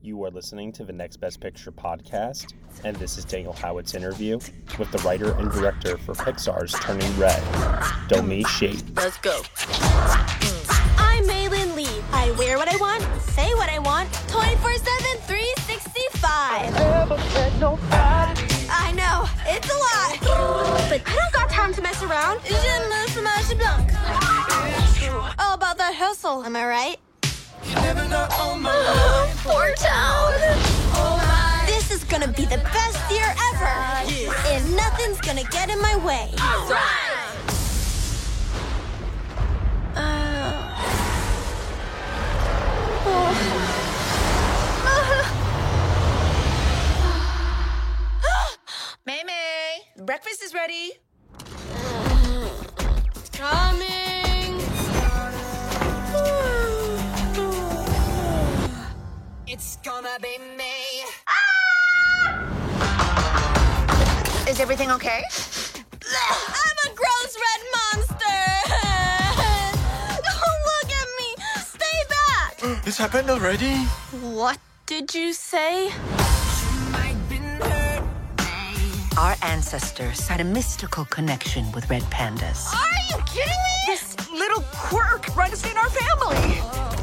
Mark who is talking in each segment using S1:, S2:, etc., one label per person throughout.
S1: You are listening to the Next Best Picture podcast, and this is Daniel Howitt's interview with the writer and director for Pixar's Turning Red, Domee Shi.
S2: Let's go. Mm.
S3: I'm Meilin Lee. I wear what I want, say what I want, 24 7, 365. I have a fentanyl fan. I know, it's a lot. But I don't got time to mess around. Je me fromage blanc. All about that hustle, am I right? Four Town. This is gonna be the best year ever. And nothing's gonna get in my way.
S2: Mei Mei, breakfast is ready.
S3: Coming.
S2: It's gonna be me. Ah! Is everything okay?
S3: I'm a gross red monster. Don't oh, look at me. Stay back.
S4: This happened already?
S3: What did you say?
S5: Our ancestors had a mystical connection with red pandas.
S3: Are you kidding me?
S2: This little quirk runs in our family. Oh.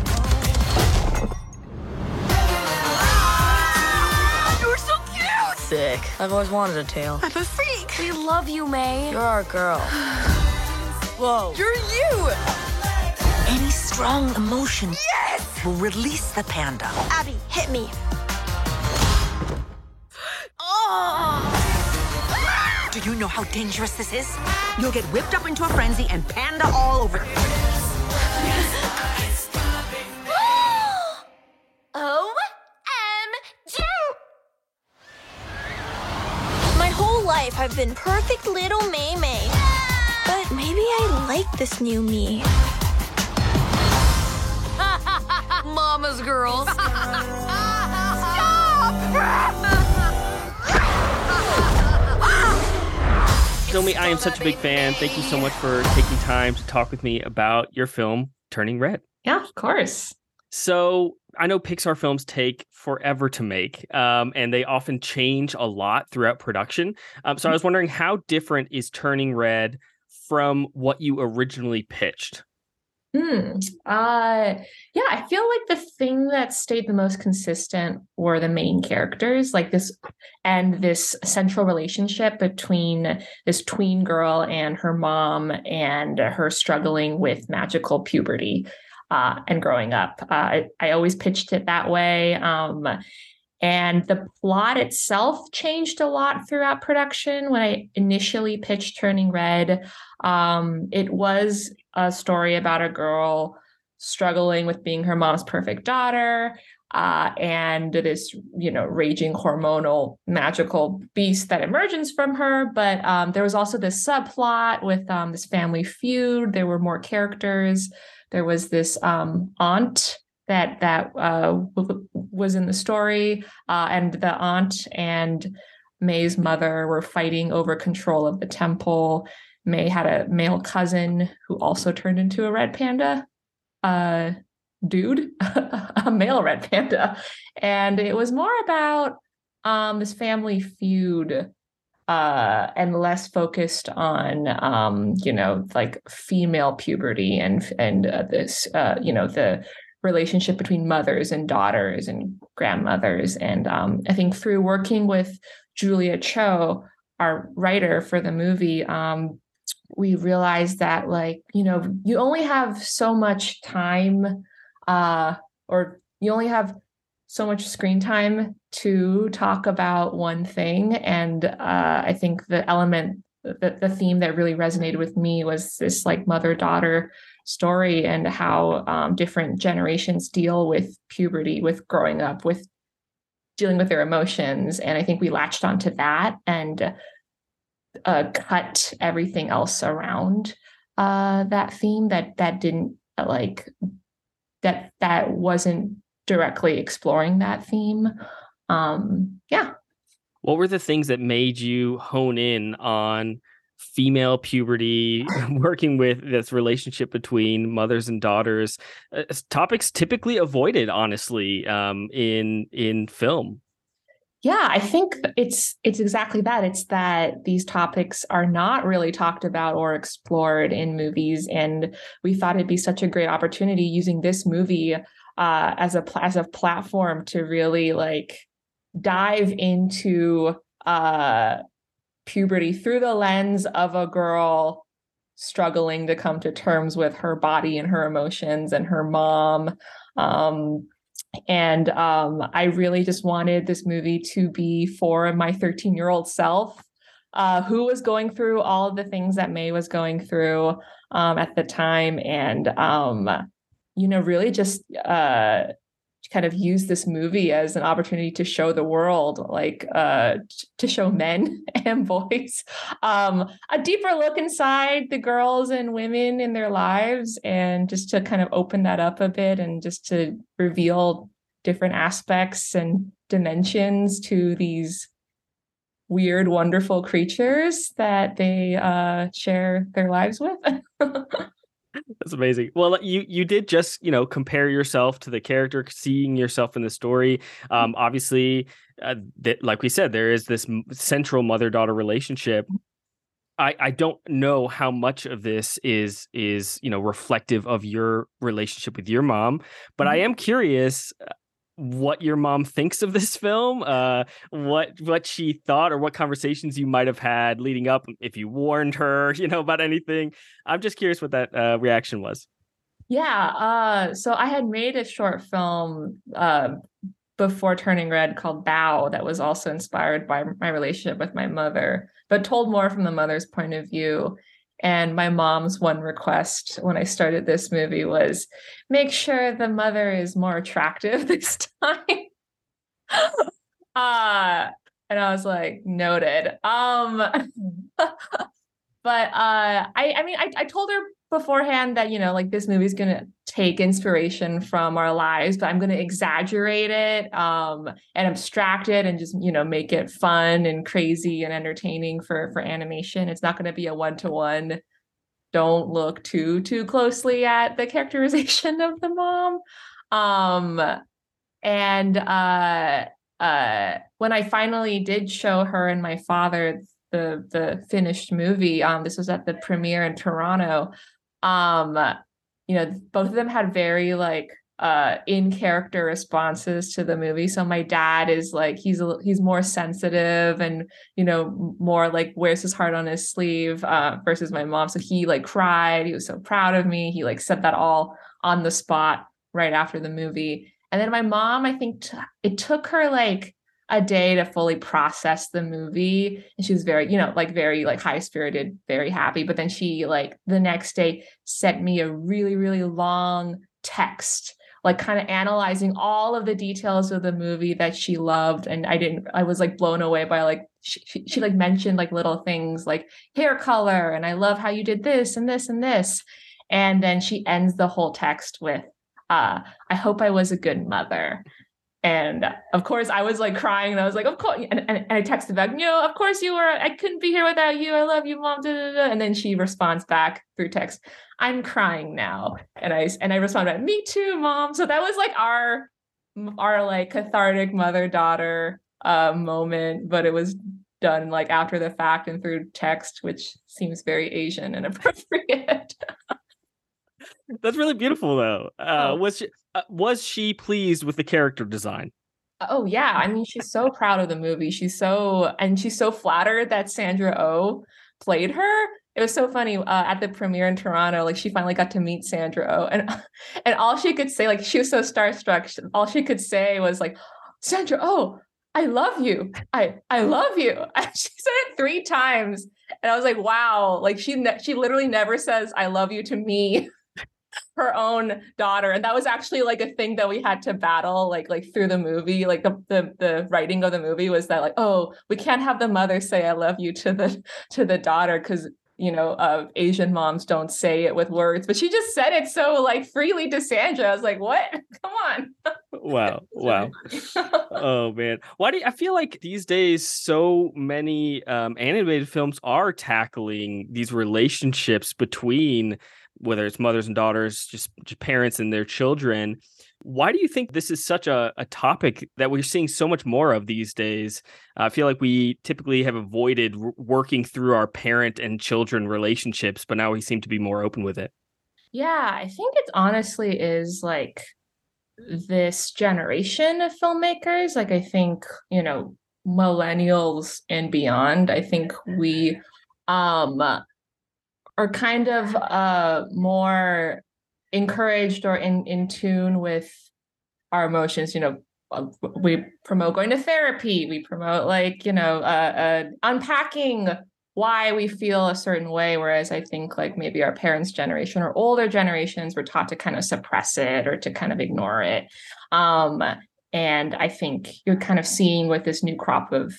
S5: Sick. I've always wanted a tail.
S3: I'm a freak.
S2: We love you, Mei.
S5: You're our girl.
S2: Whoa. You're you.
S5: Any strong emotion yes! will release the panda.
S3: Abby, hit me. oh.
S5: Do you know how dangerous this is? You'll get whipped up into a frenzy and panda all over.
S3: Life I've been perfect little Mei Mei. But maybe I like this new me.
S2: Mama's girls.
S6: Domee, I am such a big fan. Thank you so much for taking time to talk with me about your film, Turning Red.
S7: Yeah, of course.
S6: So I know Pixar films take forever to make, um, and they often change a lot throughout production. Um, so I was wondering how different is Turning Red from what you originally pitched?
S7: Hmm. Uh, yeah, I feel like the thing that stayed the most consistent were the main characters, like this and this central relationship between this tween girl and her mom and her struggling with magical puberty uh, and growing up. Uh, I, I always pitched it that way. Um, and the plot itself changed a lot throughout production. When I initially pitched Turning Red, um, it was a story about a girl struggling with being her mom's perfect daughter uh, and this, you know, raging hormonal magical beast that emerges from her. But um, there was also this subplot with um, this family feud. There were more characters. There was this um, aunt that that uh, w- was in the story, uh, and the aunt and Mei's mother were fighting over control of the temple. May had a male cousin who also turned into a red panda, uh, dude, a male red panda, and it was more about um, this family feud uh, and less focused on um, you know like female puberty and and uh, this uh, you know the relationship between mothers and daughters and grandmothers. And um, I think through working with Julia Cho, our writer for the movie, um, we realized that like you know you only have so much time uh or you only have so much screen time to talk about one thing. And uh i think the element the, the theme that really resonated with me was this like mother daughter story and how um, different generations deal with puberty with growing up with dealing with their emotions. And i think we latched onto that and uh, cut everything else around uh, that theme that that didn't like that that wasn't directly exploring that theme. Um, yeah.
S6: What were the things that made you hone in on female puberty, working with this relationship between mothers and daughters, uh, topics typically avoided, honestly, um, in in film?
S7: Yeah, I think it's it's exactly that. It's that these topics are not really talked about or explored in movies, and we thought it'd be such a great opportunity using this movie uh, as a as a platform to really like dive into uh, puberty through the lens of a girl struggling to come to terms with her body and her emotions and her mom. Um, and um, I really just wanted this movie to be for my 13 year old self, uh, who was going through all of the things that Mei was going through um, at the time. And, um, you know, really just uh, kind of use this movie as an opportunity to show the world like uh to show men and boys um a deeper look inside the girls and women in their lives and just to kind of open that up a bit and just to reveal different aspects and dimensions to these weird wonderful creatures that they uh share their lives with
S6: That's amazing. Well, you you did just you know compare yourself to the character, seeing yourself in the story. Um, obviously, uh, that like we said, there is this central mother daughter relationship. I I don't know how much of this is is you know reflective of your relationship with your mom, but I mm-hmm. am curious uh, what your mom thinks of this film, uh, what what she thought, or what conversations you might have had leading up, if you warned her, you know, about anything. I'm just curious what that uh, reaction was.
S7: Yeah, uh, so I had made a short film uh, before Turning Red called Bao that was also inspired by my relationship with my mother, but told more from the mother's point of view. And my mom's one request when I started this movie was make sure the mother is more attractive this time. uh and I was like, noted. Um but uh I I mean I, I told her beforehand that you know like this movie's gonna take inspiration from our lives but i'm gonna exaggerate it um and abstract it and just you know make it fun and crazy and entertaining for for animation. It's not gonna be a one-to-one don't look too too closely at the characterization of the mom. Um and uh uh when i finally did show her and my father the the finished movie um this was at the premiere in toronto um you know both of them had very like uh in character responses to the movie. So my dad is like he's a, he's more sensitive and you know more like wears his heart on his sleeve uh versus my mom. So he like cried. He was so proud of me. He like said that all on the spot right after the movie. And then my mom i think t- it took her like a day to fully process the movie. And she was very you know like very like high spirited very happy. But then she like the next day sent me a really really long text like kind of analyzing all of the details of the movie that she loved. And i didn't i was like blown away by like she, she, she like mentioned like little things like hair color and i love how you did this and this and this. And then she ends the whole text with uh i hope i was a good mother and of course, I was like crying, and I was like, "Of course!" And, and, and I texted back, "No, of course you were. I couldn't be here without you. I love you, mom." Da, da, da. And then she responds back through text, "I'm crying now," and I and I responded, back, "Me too, mom." So that was like our our like cathartic mother daughter uh, moment, but it was done like after the fact and through text, which seems very Asian and appropriate.
S6: That's really beautiful, though. Uh,
S7: Oh.
S6: Was she uh, was she pleased with the character design?
S7: Oh yeah, I mean she's so proud of the movie. She's so and she's so flattered that Sandra Oh played her. It was so funny uh, at the premiere in Toronto. Like she finally got to meet Sandra Oh, and and all she could say, like she was so starstruck. All she could say was like, "Sandra Oh, I love you. I I love you." And she said it three times, and I was like, "Wow!" Like she ne- she literally never says "I love you" to me her own daughter and that was actually like a thing that we had to battle like like through the movie like the the, the writing of the movie was that like oh we can't have the mother say i love you to the to the daughter because you know uh asian moms don't say it with words but she just said it so like freely to sandra. I was like what? Come on.
S6: Wow, wow. oh man, why do you, I feel like these days so many um, animated films are tackling these relationships between whether it's mothers and daughters, just, just parents and their children. Why do you think this is such a, a topic that we're seeing so much more of these days? I feel like we typically have avoided w- working through our parent and children relationships, but now we seem to be more open with it.
S7: Yeah, I think it honestly is like this generation of filmmakers. Like, I think, you know, millennials and beyond, I think we um are kind of uh more encouraged or in in tune with our emotions, you know. uh, We promote going to therapy. We promote like you know, uh, uh, unpacking why we feel a certain way whereas i think like maybe our parents generation or older generations were taught to kind of suppress it or to kind of ignore it um and i think you're kind of seeing with this new crop of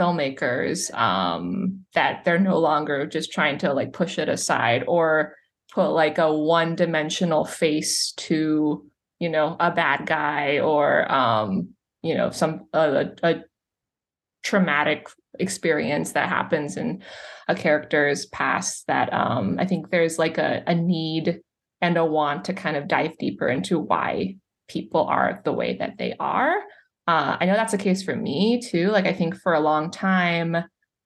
S7: filmmakers um that they're no longer just trying to like push it aside or put like a one dimensional face to you know a bad guy or um you know some a, a traumatic experience that happens in a character's past that um i think there's like a, a need and a want to kind of dive deeper into why people are the way that they are uh, i know that's the case for me too like i think for a long time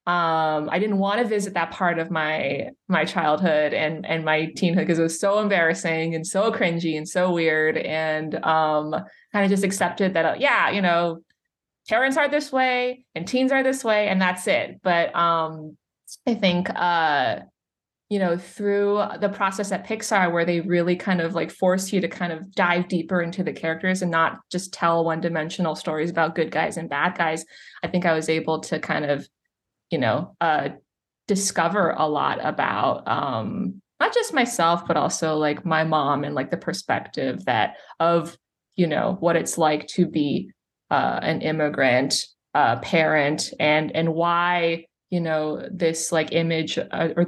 S7: um i didn't want to visit that part of my my childhood and and my teenhood because it was so embarrassing and so cringy and so weird and um kind of just accepted that uh, yeah you know parents are this way and teens are this way and that's it. But um i think uh you know through the process at pixar where they really kind of like force you to kind of dive deeper into the characters and not just tell one dimensional stories about good guys and bad guys i think i was able to kind of you know uh discover a lot about um not just myself but also like my mom and like the perspective that of you know what it's like to be uh, an immigrant uh, parent and and why you know this like image uh, or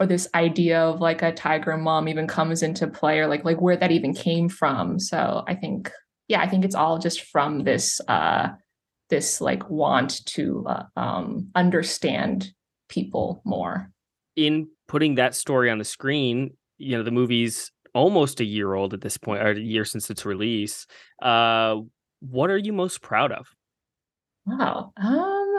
S7: or this idea of like a tiger mom even comes into play or like like where that even came from so i think yeah i think it's all just from this uh this like want to uh, um understand people more
S6: in putting that story on the screen, you know, the movie's almost a year old at this point, or a year since its release. Uh, what are you most proud of?
S7: wow um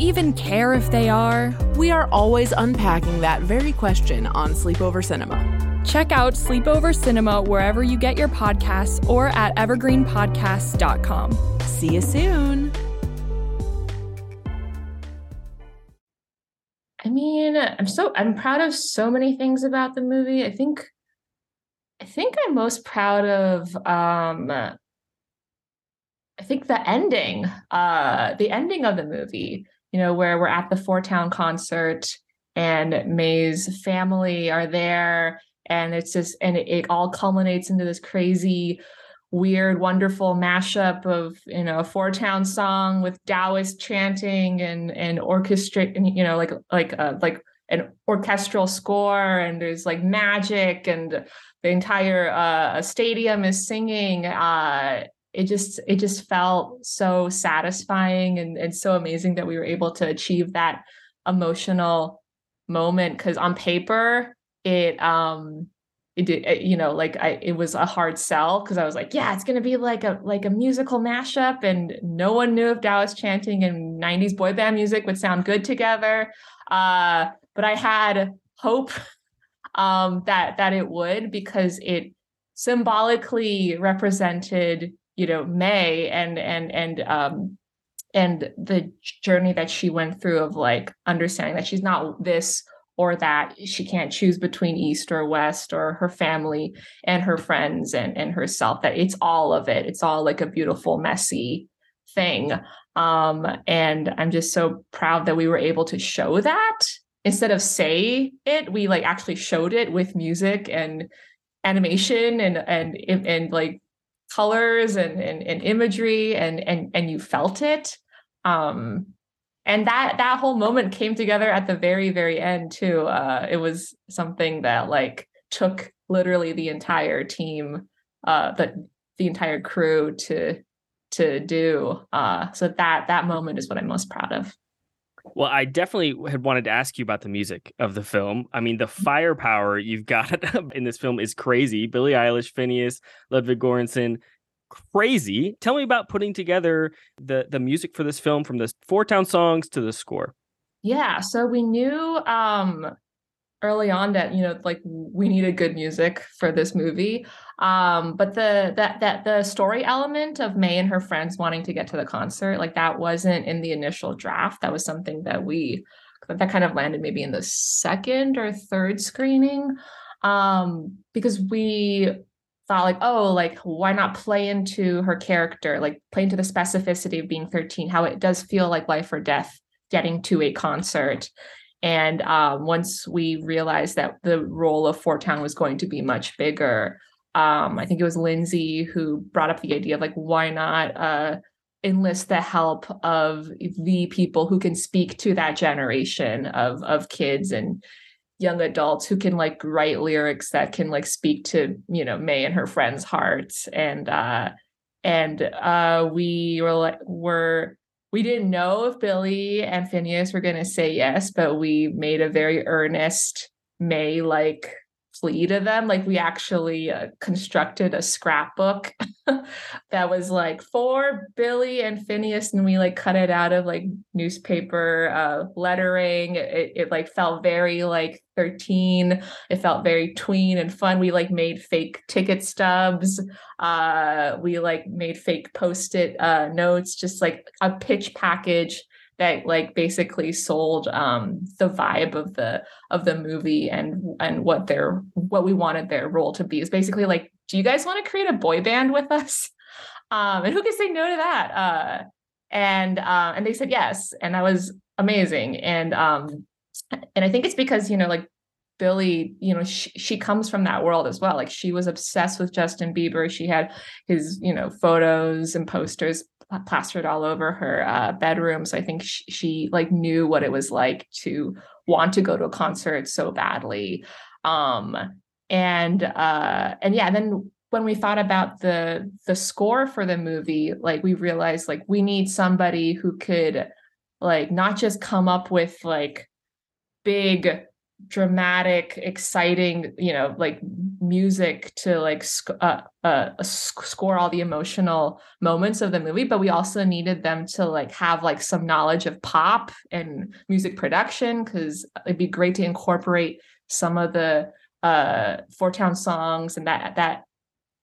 S4: even care if they are?
S8: We are always unpacking that very question on Sleepover Cinema.
S4: Check out Sleepover Cinema wherever you get your podcasts or at evergreenpodcasts.com.
S8: See you soon.
S7: I mean, I'm so I'm proud of so many things about the movie. I think I think I'm most proud of um I think the ending, uh the ending of the movie, you know, where we're at the Four Town concert and Mei's family are there. And it's just and it, it all culminates into this crazy weird, wonderful mashup of you know a four town song with Taoist chanting and and orchestrate and you know like like uh, like an orchestral score and there's like magic and the entire uh, stadium is singing uh, it just it just felt so satisfying and, and so amazing that we were able to achieve that emotional moment because on paper it um it did it, you know like i it was a hard sell because i was like yeah it's gonna be like a like a musical mashup and no one knew if Taoist chanting and 90s boy band music would sound good together. Uh but i had hope um that that it would because it symbolically represented you know Mei and and and um and the journey that she went through of like understanding that she's not this or that she can't choose between east or west or her family and her friends and and herself that it's all of it. It's all like a beautiful messy thing. Um and i'm just so proud that we were able to show that. Instead of say it we like actually showed it with music and animation and and and, and like colors and, and, and imagery and and and you felt it. Um and that that whole moment came together at the very very end too. Uh it was something that like took literally the entire team uh the the entire crew to to do. Uh so that that moment is what i'm most proud of
S6: well, I definitely had wanted to ask you about the music of the film. I mean, the firepower you've got in this film is crazy. Billie Eilish, Finneas, Ludwig Göransson, crazy. Tell me about putting together the the music for this film from the Four Town songs to the score.
S7: Yeah, so we knew um early on that you know like we needed good music for this movie. Um but the that that the story element of Mei and her friends wanting to get to the concert like that wasn't in the initial draft. That was something that we that kind of landed maybe in the second or third screening. Um because we thought like oh like why not play into her character like play into the specificity of being 13 how it does feel like life or death getting to a concert and um, once we realized that the role of Four Town was going to be much bigger, um, I think it was Lindsey who brought up the idea of like, why not uh, enlist the help of the people who can speak to that generation of of kids and young adults who can like write lyrics that can like speak to you know Mei and her friends' hearts. And uh, and uh, we were like were we didn't know if Billie and Finneas were going to say yes, but we made a very earnest Mei like plea to them. Like we actually uh, constructed a scrapbook that was like for Billie and Finneas, and we like cut it out of like newspaper uh, lettering. It, it like felt very like 13. It felt very tween and fun. We like made fake ticket stubs. Uh, we like made fake post-it uh, notes, just like a pitch package that like basically sold um the vibe of the of the movie and and what their what we wanted their role to be is basically like do you guys want to create a boy band with us um and who can say no to that uh and uh and they said yes and that was amazing and um and i think it's because you know like Billie, you know, she, she comes from that world as well. Like she was obsessed with Justin Bieber. She had his, you know, photos and posters plastered all over her uh, bedroom. So I think she, she, like knew what it was like to want to go to a concert so badly. Um, and uh, and yeah, then when we thought about the the score for the movie, like we realized like we need somebody who could like not just come up with like big dramatic exciting you know like music to like sc- uh, uh, score all the emotional moments of the movie but we also needed them to like have like some knowledge of pop and music production because it'd be great to incorporate some of the uh four town songs and that that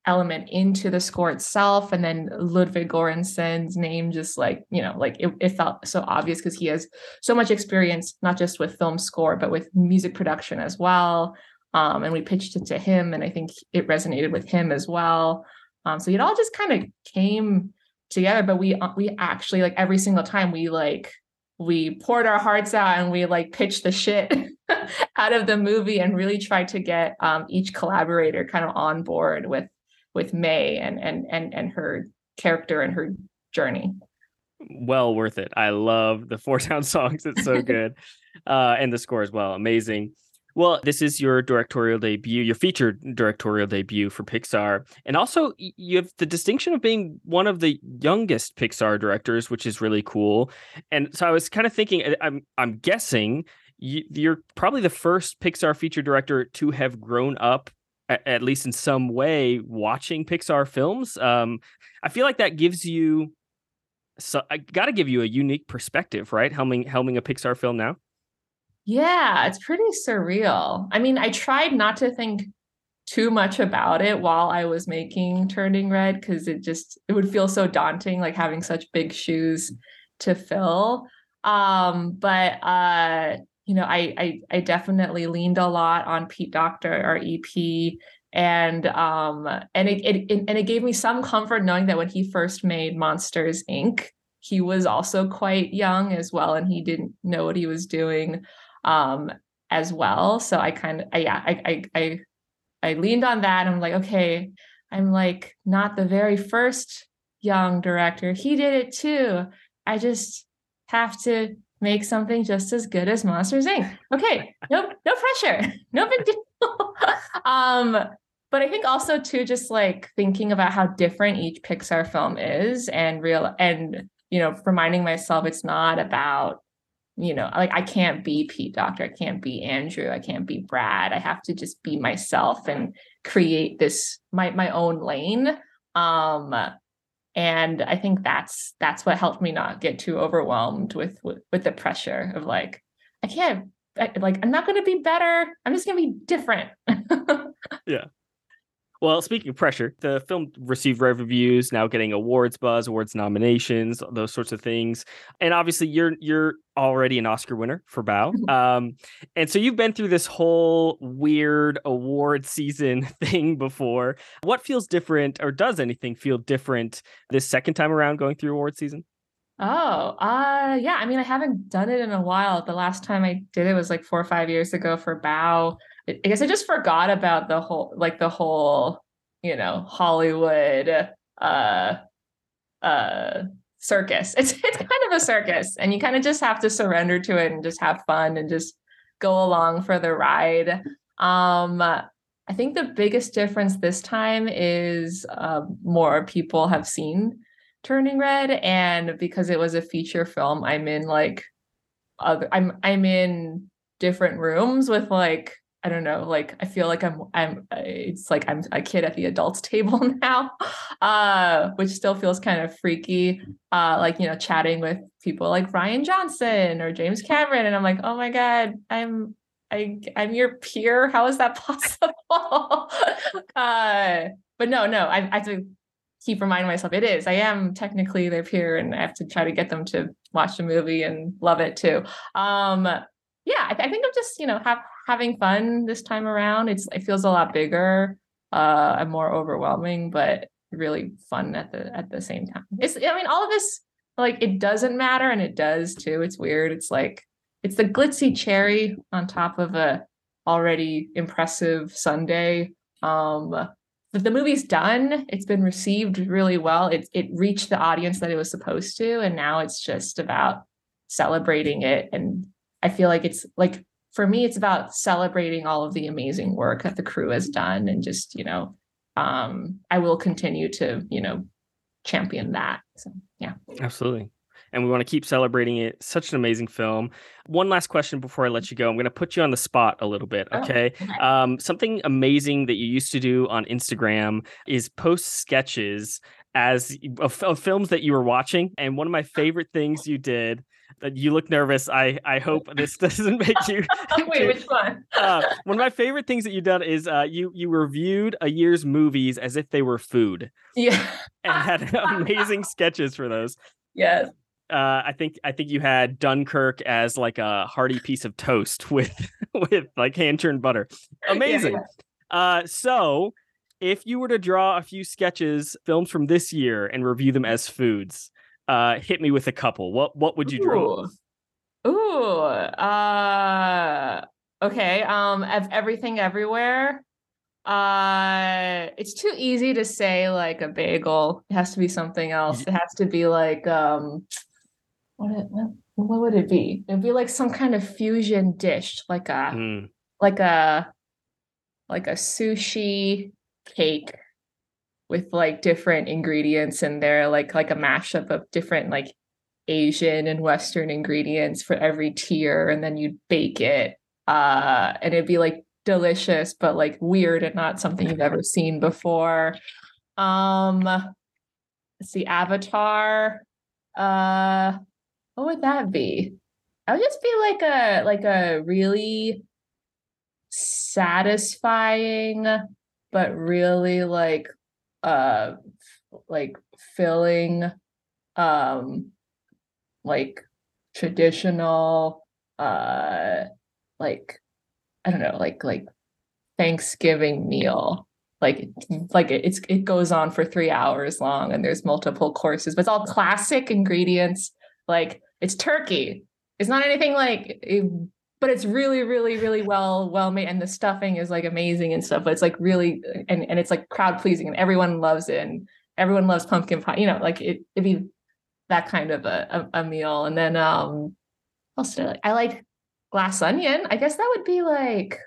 S7: element into the score itself and then ludwig Göransson's name just like you know like it, it felt so obvious because he has so much experience not just with film score but with music production as well um, and we pitched it to him and i think it resonated with him as well um, so it all just kind of came together but we uh, we actually like every single time we like we poured our hearts out and we like pitched the shit out of the movie and really tried to get um, each collaborator kind of on board with with Mei and and and and her character and her journey.
S6: well worth it. I love the Four Town songs. It's so good. uh, and the score as well. Amazing. Well, this is your directorial debut, your featured directorial debut for Pixar. And also, you have the distinction of being one of the youngest Pixar directors, which is really cool. And so I was kind of thinking, I'm, I'm guessing you're probably the first Pixar feature director to have grown up at, least in some way watching Pixar films. Um, I feel like that gives you so I got to give you a unique perspective, right? Helming helming a Pixar film now.
S7: Yeah, it's pretty surreal. I mean, I tried not to think too much about it while I was making Turning Red because it just it would feel so daunting, like having such big shoes to fill. Um, but uh, you know, I, I I definitely leaned a lot on Pete Docter, our EP, and um and it, it, it and it gave me some comfort knowing that when he first made Monsters Inc. he was also quite young as well, and he didn't know what he was doing um as well. So I kind of yeah I I I I leaned on that. I'm like okay, I'm like not the very first young director. He did it too. I just have to make something just as good as Monsters Inc. Okay, no, no pressure, no big deal. um, but I think also too, just like thinking about how different each Pixar film is, and real, and you know, reminding myself it's not about, you know, like I can't be Pete Docter, I can't be Andrew, I can't be Brad. I have to just be myself and create this my my own lane. Um, and i think that's that's what helped me not get too overwhelmed with with, with the pressure of like i can't I, like i'm not going to be better i'm just going to be different
S6: yeah well, speaking of pressure, the film received rave reviews, now getting awards buzz, awards nominations, those sorts of things. And obviously you're you're already an Oscar winner for Bao. Um, and so you've been through this whole weird award season thing before. What feels different or does anything feel different this second time around going through award season?
S7: Oh, uh yeah. I mean, I haven't done it in a while. The last time I did it was like four or five years ago for Bao. I guess I just forgot about the whole like the whole, you know, Hollywood uh uh circus. It's it's kind of a circus and you kind of just have to surrender to it and just have fun and just go along for the ride. Um I think the biggest difference this time is uh, more people have seen Turning Red, and because it was a feature film, I'm in like other, I'm I'm in different rooms with like I don't know, like I feel like I'm I'm it's like I'm a kid at the adults table now, uh, which still feels kind of freaky. Uh, like you know, chatting with people like Rian Johnson or James Cameron, and I'm like, oh my god, I'm I I'm your peer. How is that possible? uh, but no, no, I, I have to keep reminding myself it is. I am technically their peer, and I have to try to get them to watch the movie and love it too. Um, yeah, I, I think I'm just you know have having fun this time around. It's it feels a lot bigger uh and more overwhelming, but really fun at the at the same time. It's I mean, all of this like it doesn't matter and it does too. It's weird. It's like it's the glitzy cherry on top of a already impressive sundae. Um but the movie's done. It's been received really well. It it reached the audience that it was supposed to, and now it's just about celebrating it. And I feel like it's like for me, it's about celebrating all of the amazing work that the crew has done and just, you know, um, I will continue to, you know, champion that. So, yeah.
S6: Absolutely. And we want to keep celebrating it. Such an amazing film. One last question before I let you go. I'm going to put you on the spot a little bit. Okay. Oh, okay. Um, something amazing that you used to do on Instagram is post sketches as of, of films that you were watching. And one of my favorite things you did you look nervous. I I hope this doesn't make you.
S7: Wait, which one?
S6: uh, one of my favorite things that you've done is uh, you you reviewed a year's movies as if they were food.
S7: Yeah,
S6: and had amazing sketches for those.
S7: Yes.
S6: Uh, I think I think you had Dunkirk as like a hearty piece of toast with with like hand churned butter. Amazing. Yeah, yeah. Uh, so if you were to draw a few sketches, films from this year, and review them as foods, uh, hit me with a couple. What what would you draw?
S7: Ooh, uh, okay. Um, of everything everywhere. Uh, it's too easy to say like a bagel. It has to be something else. It has to be like um, what it, what, what would it be? It'd be like some kind of fusion dish, like a
S6: Mm.
S7: like a like a sushi cake with like different ingredients in there, like like a mashup of different like Asian and Western ingredients for every tier, and then you'd bake it. Uh, and it'd be like delicious, but like weird and not something you've ever seen before. Um, let's see, Avatar. Uh, what would that be? I would just be like a like a really satisfying, but really like uh like filling um like traditional uh like I don't know, like like Thanksgiving meal. Like like it- it's it goes on for three hours long and there's multiple courses, but it's all classic ingredients. Like it's turkey. It's not anything like but it's really, really, really well well made and the stuffing is like amazing and stuff. But it's like really and, and it's like crowd pleasing and everyone loves it and everyone loves pumpkin pie. You know, like it it'd be that kind of a, a, a meal. And then um else did I like? I like glass onion. I guess that would be like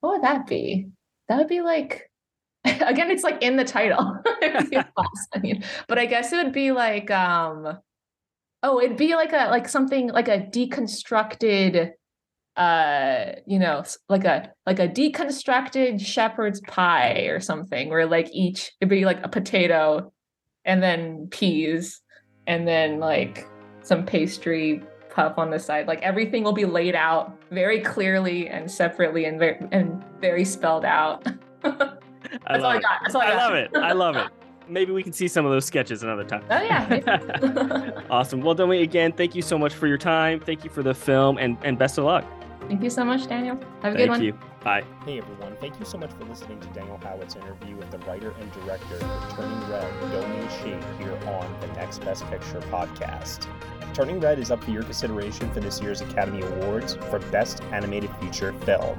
S7: what would that be? That would be like again, it's like in the title. Glass onion. But I guess it would be like um oh, it'd be like a like something like a deconstructed uh you know like a like a deconstructed shepherd's pie or something where like each it'd be like a potato and then peas and then like some pastry puff on the side like everything will be laid out very clearly and separately and very and very spelled out
S6: I
S7: That's all I
S6: love it.
S7: got. That's all I got.
S6: I love it. I love it. Maybe we can see some of those sketches another time.
S7: oh yeah.
S6: Awesome. Well, Domee, again, thank you so much for your time. Thank you for the film and, and best of luck.
S7: Thank you so much daniel have a
S6: Thank
S7: good one
S6: you. Bye.
S1: Hey everyone, thank you so much for listening to Daniel Howitt's interview with the writer and director of Turning Red, Domee Shi, here on the Next Best Picture podcast. Turning Red is up for your consideration for this year's Academy Awards for Best Animated Feature Film.